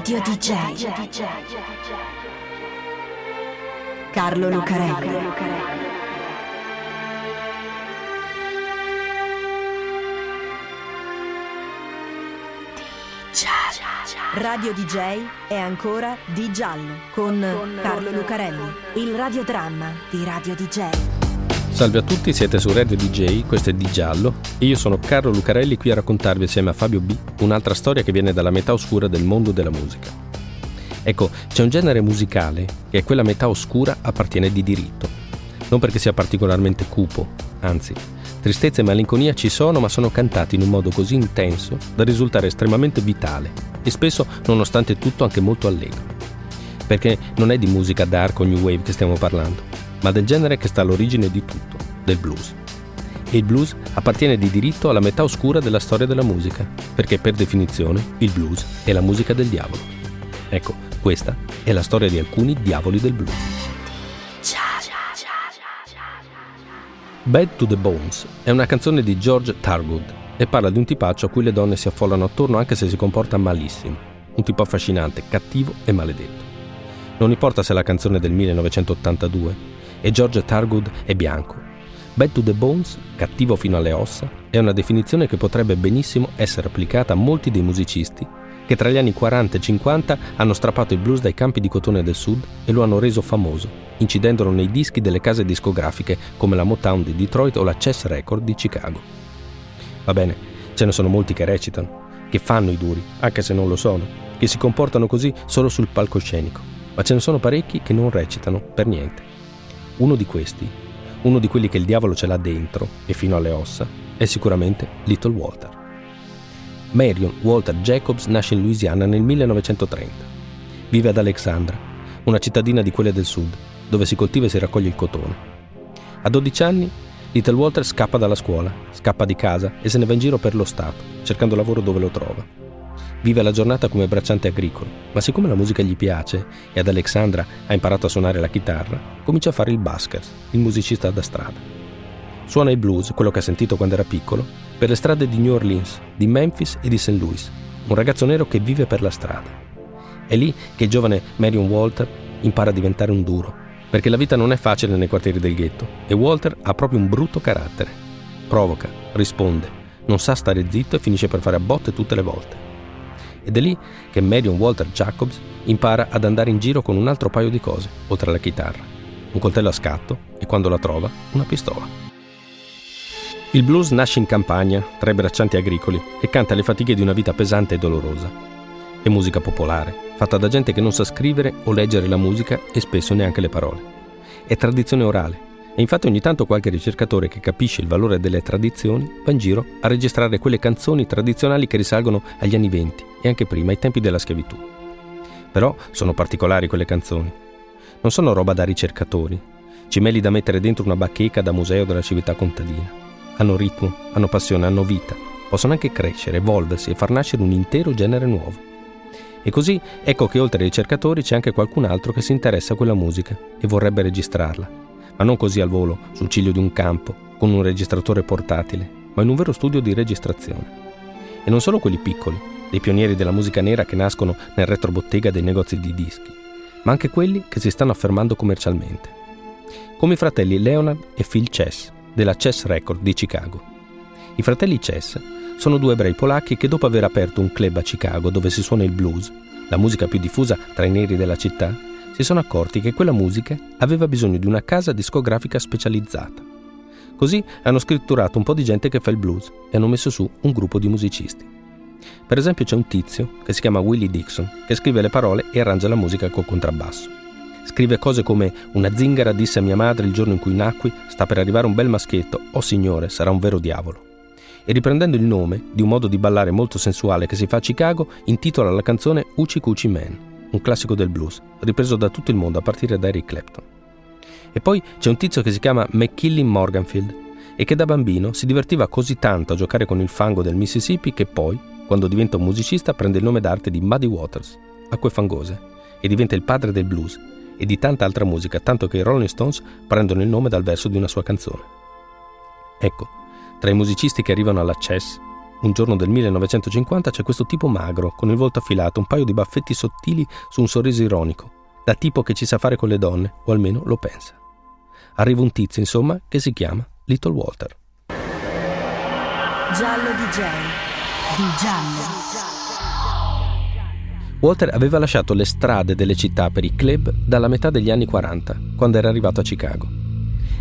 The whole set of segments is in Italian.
Radio DJ. Carlo Lucarelli. Radio DJ è ancora Di Giallo con Carlo Lucarelli, il radiodramma di Radio DJ. Salve a tutti, siete su Radio DJ, questo è Di Giallo e io sono Carlo Lucarelli qui a raccontarvi assieme a Fabio B un'altra storia che viene dalla metà oscura del mondo della musica. Ecco, c'è un genere musicale che a quella metà oscura appartiene di diritto, non perché sia particolarmente cupo, anzi, tristezza e malinconia ci sono ma sono cantati in un modo così intenso da risultare estremamente vitale e spesso, nonostante tutto, anche molto allegro. Perché non è di musica dark o new wave che stiamo parlando, ma del genere che sta all'origine di tutto, del blues. E il blues appartiene di diritto alla metà oscura della storia della musica, perché per definizione il blues è la musica del diavolo. Ecco, questa è la storia di alcuni diavoli del blues. Bad to the Bones è una canzone di George Targood e parla di un tipaccio a cui le donne si affollano attorno anche se si comporta malissimo. Un tipo affascinante, cattivo e maledetto. Non importa se è la canzone del 1982 e George Targood è bianco. Bad to the bones, cattivo fino alle ossa, è una definizione che potrebbe benissimo essere applicata a molti dei musicisti che tra gli anni 40 e 50 hanno strappato il blues dai campi di cotone del sud e lo hanno reso famoso, incidendolo nei dischi delle case discografiche come la Motown di Detroit o la Chess Record di Chicago. Va bene, ce ne sono molti che recitano, che fanno i duri, anche se non lo sono, che si comportano così solo sul palcoscenico, ma ce ne sono parecchi che non recitano per niente. Uno di questi, uno di quelli che il diavolo ce l'ha dentro e fino alle ossa, è sicuramente Little Walter. Marion Walter Jacobs nasce in Louisiana nel 1930. Vive ad Alexandra, una cittadina di quelle del sud, dove si coltiva e si raccoglie il cotone. A 12 anni Little Walter scappa dalla scuola, scappa di casa e se ne va in giro per lo Stato, cercando lavoro dove lo trova. Vive la giornata come bracciante agricolo, ma siccome la musica gli piace e ad Alexandra ha imparato a suonare la chitarra, comincia a fare il busker, il musicista da strada. Suona il blues, quello che ha sentito quando era piccolo, per le strade di New Orleans, di Memphis e di St. Louis, un ragazzo nero che vive per la strada. È lì che il giovane Marion Walter impara a diventare un duro, perché la vita non è facile nei quartieri del ghetto e Walter ha proprio un brutto carattere. Provoca, risponde, non sa stare zitto e finisce per fare a botte tutte le volte. Ed è lì che Marion Walter Jacobs impara ad andare in giro con un altro paio di cose, oltre alla chitarra. Un coltello a scatto e quando la trova, una pistola. Il blues nasce in campagna, tra i braccianti agricoli, e canta le fatiche di una vita pesante e dolorosa. È musica popolare, fatta da gente che non sa scrivere o leggere la musica e spesso neanche le parole. È tradizione orale e infatti ogni tanto qualche ricercatore che capisce il valore delle tradizioni va in giro a registrare quelle canzoni tradizionali che risalgono agli anni venti e anche prima, ai tempi della schiavitù. Però sono particolari quelle canzoni. Non sono roba da ricercatori, cimeli da mettere dentro una bacheca da museo della civiltà contadina. Hanno ritmo, hanno passione, hanno vita. Possono anche crescere, evolversi e far nascere un intero genere nuovo. E così ecco che oltre ai ricercatori c'è anche qualcun altro che si interessa a quella musica e vorrebbe registrarla, ma non così al volo, sul ciglio di un campo, con un registratore portatile, ma in un vero studio di registrazione. E non solo quelli piccoli, dei pionieri della musica nera che nascono nel retrobottega dei negozi di dischi, ma anche quelli che si stanno affermando commercialmente. Come i fratelli Leonard e Phil Chess, della Chess Record di Chicago. I fratelli Chess sono due ebrei polacchi che dopo aver aperto un club a Chicago dove si suona il blues, la musica più diffusa tra i neri della città, si sono accorti che quella musica aveva bisogno di una casa discografica specializzata. Così hanno scritturato un po' di gente che fa il blues e hanno messo su un gruppo di musicisti. Per esempio c'è un tizio che si chiama Willie Dixon che scrive le parole e arrangia la musica col contrabbasso. Scrive cose come una zingara disse a mia madre il giorno in cui nacqui sta per arrivare un bel maschietto, oh signore, sarà un vero diavolo e riprendendo il nome di un modo di ballare molto sensuale che si fa a Chicago, intitola la canzone Uchi Cucci Man, un classico del blues, ripreso da tutto il mondo a partire da Eric Clapton. E poi c'è un tizio che si chiama McKinley Morganfield e che da bambino si divertiva così tanto a giocare con il fango del Mississippi che poi, quando diventa un musicista, prende il nome d'arte di Muddy Waters, acque fangose, e diventa il padre del blues e di tanta altra musica, tanto che i Rolling Stones prendono il nome dal verso di una sua canzone. Ecco, tra i musicisti che arrivano alla Chess un giorno del 1950 c'è questo tipo magro, con il volto affilato, un paio di baffetti sottili su un sorriso ironico, da tipo che ci sa fare con le donne, o almeno lo pensa. Arriva un tizio, insomma, che si chiama Little Walter. Giallo DJ. Di giallo. Walter aveva lasciato le strade delle città per i club dalla metà degli anni 40, quando era arrivato a Chicago.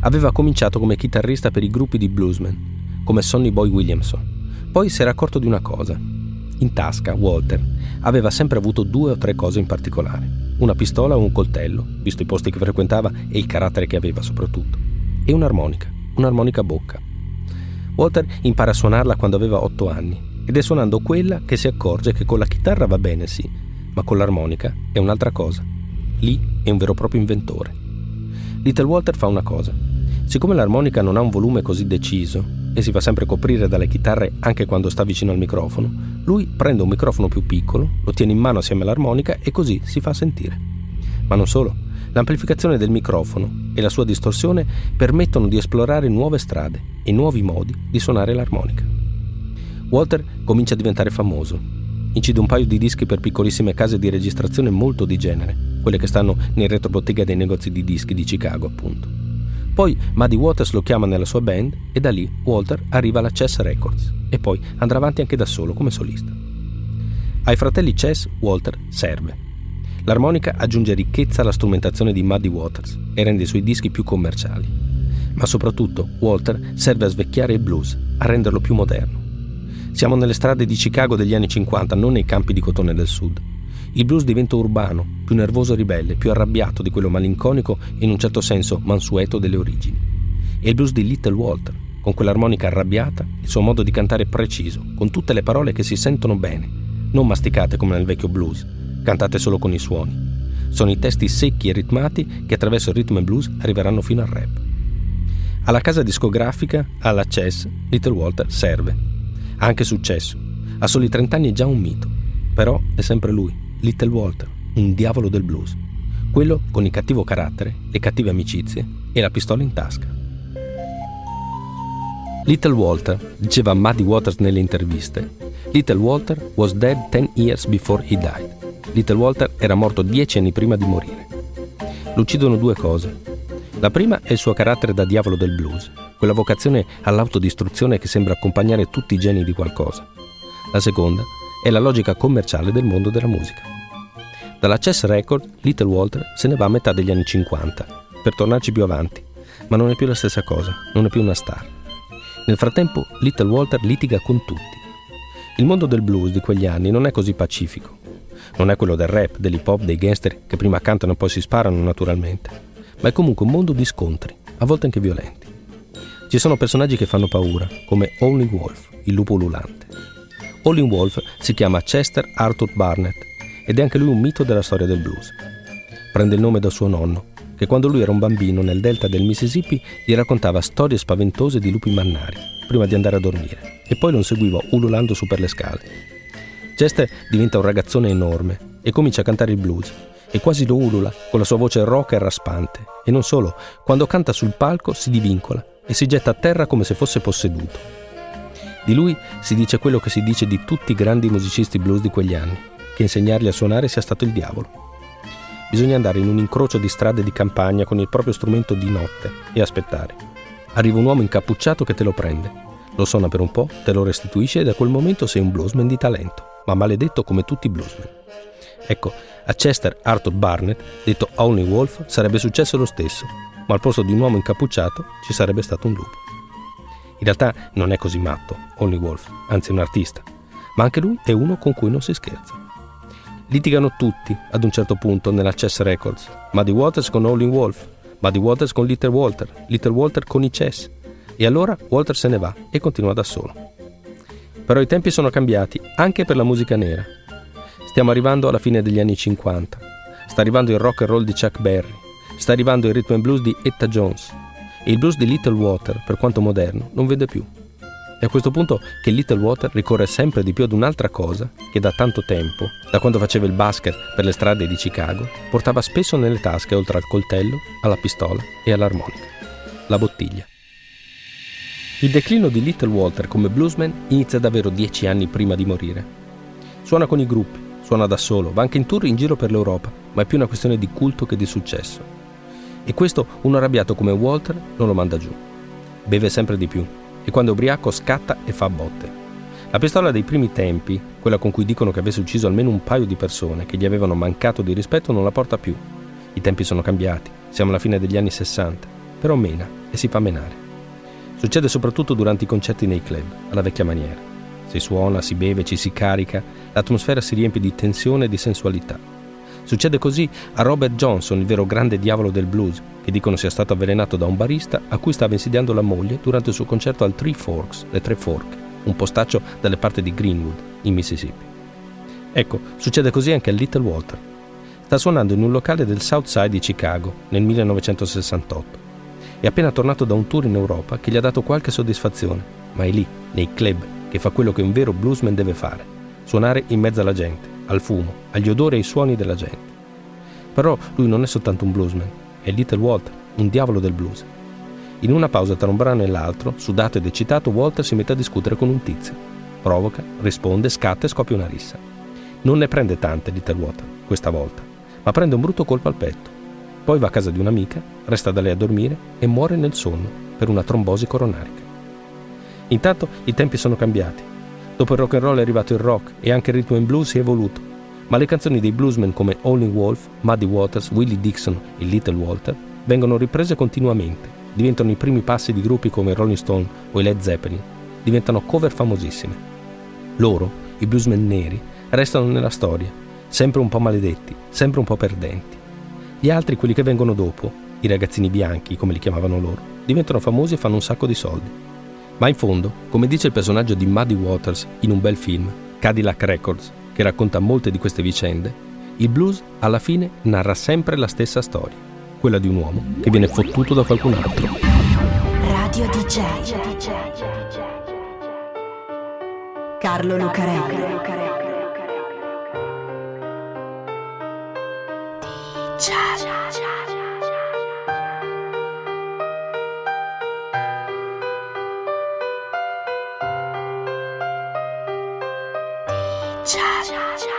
Aveva cominciato come chitarrista per i gruppi di bluesmen, come Sonny Boy Williamson. Poi si era accorto di una cosa. In tasca, Walter aveva sempre avuto due o tre cose in particolare. Una pistola o un coltello, visto i posti che frequentava e il carattere che aveva soprattutto. E un'armonica, un'armonica a bocca. Walter impara a suonarla quando aveva otto anni ed è suonando quella che si accorge che con la chitarra va bene sì, ma con l'armonica è un'altra cosa. Lì è un vero e proprio inventore. Little Walter fa una cosa. Siccome l'armonica non ha un volume così deciso e si fa sempre coprire dalle chitarre anche quando sta vicino al microfono, lui prende un microfono più piccolo, lo tiene in mano assieme all'armonica e così si fa sentire. Ma non solo. L'amplificazione del microfono e la sua distorsione permettono di esplorare nuove strade e nuovi modi di suonare l'armonica. Walter comincia a diventare famoso. Incide un paio di dischi per piccolissime case di registrazione molto di genere, quelle che stanno nel retrobottega dei negozi di dischi di Chicago, appunto. Poi Muddy Waters lo chiama nella sua band e da lì Walter arriva alla Chess Records e poi andrà avanti anche da solo come solista. Ai fratelli Chess Walter serve. L'armonica aggiunge ricchezza alla strumentazione di Muddy Waters e rende i suoi dischi più commerciali. Ma soprattutto Walter serve a svecchiare il blues, a renderlo più moderno. Siamo nelle strade di Chicago degli anni 50, non nei campi di cotone del sud. Il blues diventa urbano, più nervoso e ribelle, più arrabbiato di quello malinconico e in un certo senso mansueto delle origini. E il blues di Little Walter, con quell'armonica arrabbiata, il suo modo di cantare preciso, con tutte le parole che si sentono bene, non masticate come nel vecchio blues, cantate solo con i suoni. Sono i testi secchi e ritmati che attraverso il rhythm and blues arriveranno fino al rap. Alla casa discografica, alla Chess, Little Walter serve ha anche successo. A soli 30 anni è già un mito. Però è sempre lui, Little Walter, un diavolo del blues. Quello con il cattivo carattere, le cattive amicizie e la pistola in tasca. Little Walter, diceva Muddy Waters nelle interviste, Little Walter was dead 10 years before he died. Little Walter era morto dieci anni prima di morire. Lo uccidono due cose. La prima è il suo carattere da diavolo del blues, quella vocazione all'autodistruzione che sembra accompagnare tutti i geni di qualcosa. La seconda è la logica commerciale del mondo della musica. Dalla Chess Record, Little Walter se ne va a metà degli anni 50, per tornarci più avanti, ma non è più la stessa cosa, non è più una star. Nel frattempo, Little Walter litiga con tutti. Il mondo del blues di quegli anni non è così pacifico. Non è quello del rap, dell'hip hop, dei gangster che prima cantano e poi si sparano naturalmente, ma è comunque un mondo di scontri, a volte anche violenti. Ci sono personaggi che fanno paura, come Howling Wolf, il lupo ululante. Howling Wolf si chiama Chester Arthur Barnett ed è anche lui un mito della storia del blues. Prende il nome da suo nonno, che quando lui era un bambino nel delta del Mississippi gli raccontava storie spaventose di lupi mannari prima di andare a dormire e poi lo seguiva ululando su per le scale. Chester diventa un ragazzone enorme e comincia a cantare il blues e quasi lo ulula con la sua voce roca e raspante e non solo, quando canta sul palco si divincola e si getta a terra come se fosse posseduto. Di lui si dice quello che si dice di tutti i grandi musicisti blues di quegli anni, che insegnargli a suonare sia stato il diavolo. Bisogna andare in un incrocio di strade di campagna con il proprio strumento di notte e aspettare. Arriva un uomo incappucciato che te lo prende, lo suona per un po', te lo restituisce e da quel momento sei un bluesman di talento, ma maledetto come tutti i bluesmen. Ecco, a Chester Arthur Barnett, detto Howling Wolf, sarebbe successo lo stesso, ma al posto di un uomo incappucciato ci sarebbe stato un lupo. In realtà non è così matto, Only Wolf, anzi è un artista, ma anche lui è uno con cui non si scherza. Litigano tutti ad un certo punto nella Chess Records, Muddy Waters con Howling Wolf, Muddy Waters con Little Walter, Little Walter con i Chess, e allora Walter se ne va e continua da solo. Però i tempi sono cambiati anche per la musica nera. Stiamo arrivando alla fine degli anni 50. Sta arrivando il rock and roll di Chuck Berry, Sta arrivando il rhythm and blues di Etta Jones e il blues di Little Water, per quanto moderno, non vede più. È a questo punto che Little Water ricorre sempre di più ad un'altra cosa che da tanto tempo, da quando faceva il basket per le strade di Chicago, portava spesso nelle tasche oltre al coltello, alla pistola e all'armonica. La bottiglia. Il declino di Little Walter come bluesman inizia davvero dieci anni prima di morire. Suona con i gruppi, suona da solo, va anche in tour in giro per l'Europa, ma è più una questione di culto che di successo. E questo un arrabbiato come Walter non lo manda giù. Beve sempre di più e quando è ubriaco scatta e fa botte. La pistola dei primi tempi, quella con cui dicono che avesse ucciso almeno un paio di persone che gli avevano mancato di rispetto, non la porta più. I tempi sono cambiati, siamo alla fine degli anni 60, però mena e si fa menare. Succede soprattutto durante i concerti nei club, alla vecchia maniera. Si suona, si beve, ci si carica, l'atmosfera si riempie di tensione e di sensualità. Succede così a Robert Johnson, il vero grande diavolo del blues, che dicono sia stato avvelenato da un barista a cui stava insidiando la moglie durante il suo concerto al Three Forks, le Tre Forche, un postaccio dalle parti di Greenwood, in Mississippi. Ecco, succede così anche a Little Walter. Sta suonando in un locale del South Side di Chicago nel 1968 è appena tornato da un tour in Europa che gli ha dato qualche soddisfazione, ma è lì, nei club, che fa quello che un vero bluesman deve fare, suonare in mezzo alla gente, al fumo, agli odori e ai suoni della gente. Però lui non è soltanto un bluesman, è Little Walter, un diavolo del blues. In una pausa tra un brano e l'altro, sudato ed eccitato, Walter si mette a discutere con un tizio. Provoca, risponde, scatta e scoppia una rissa. Non ne prende tante Little Walter, questa volta, ma prende un brutto colpo al petto poi va a casa di un'amica, resta da lei a dormire e muore nel sonno per una trombosi coronarica. Intanto i tempi sono cambiati. Dopo il rock and roll è arrivato il rock e anche il ritmo and blues si è evoluto. Ma le canzoni dei bluesmen come Howlin' Wolf, Muddy Waters, Willie Dixon e Little Walter vengono riprese continuamente, diventano i primi passi di gruppi come Rolling Stone o i Led Zeppelin, diventano cover famosissime. Loro, i bluesmen neri, restano nella storia, sempre un po' maledetti, sempre un po' perdenti. Gli altri, quelli che vengono dopo, i ragazzini bianchi, come li chiamavano loro, diventano famosi e fanno un sacco di soldi. Ma in fondo, come dice il personaggio di Muddy Waters in un bel film, Cadillac Records, che racconta molte di queste vicende, il blues alla fine narra sempre la stessa storia, quella di un uomo che viene fottuto da qualcun altro. Radio DJ. Carlo Lucarelli. Cha cha cha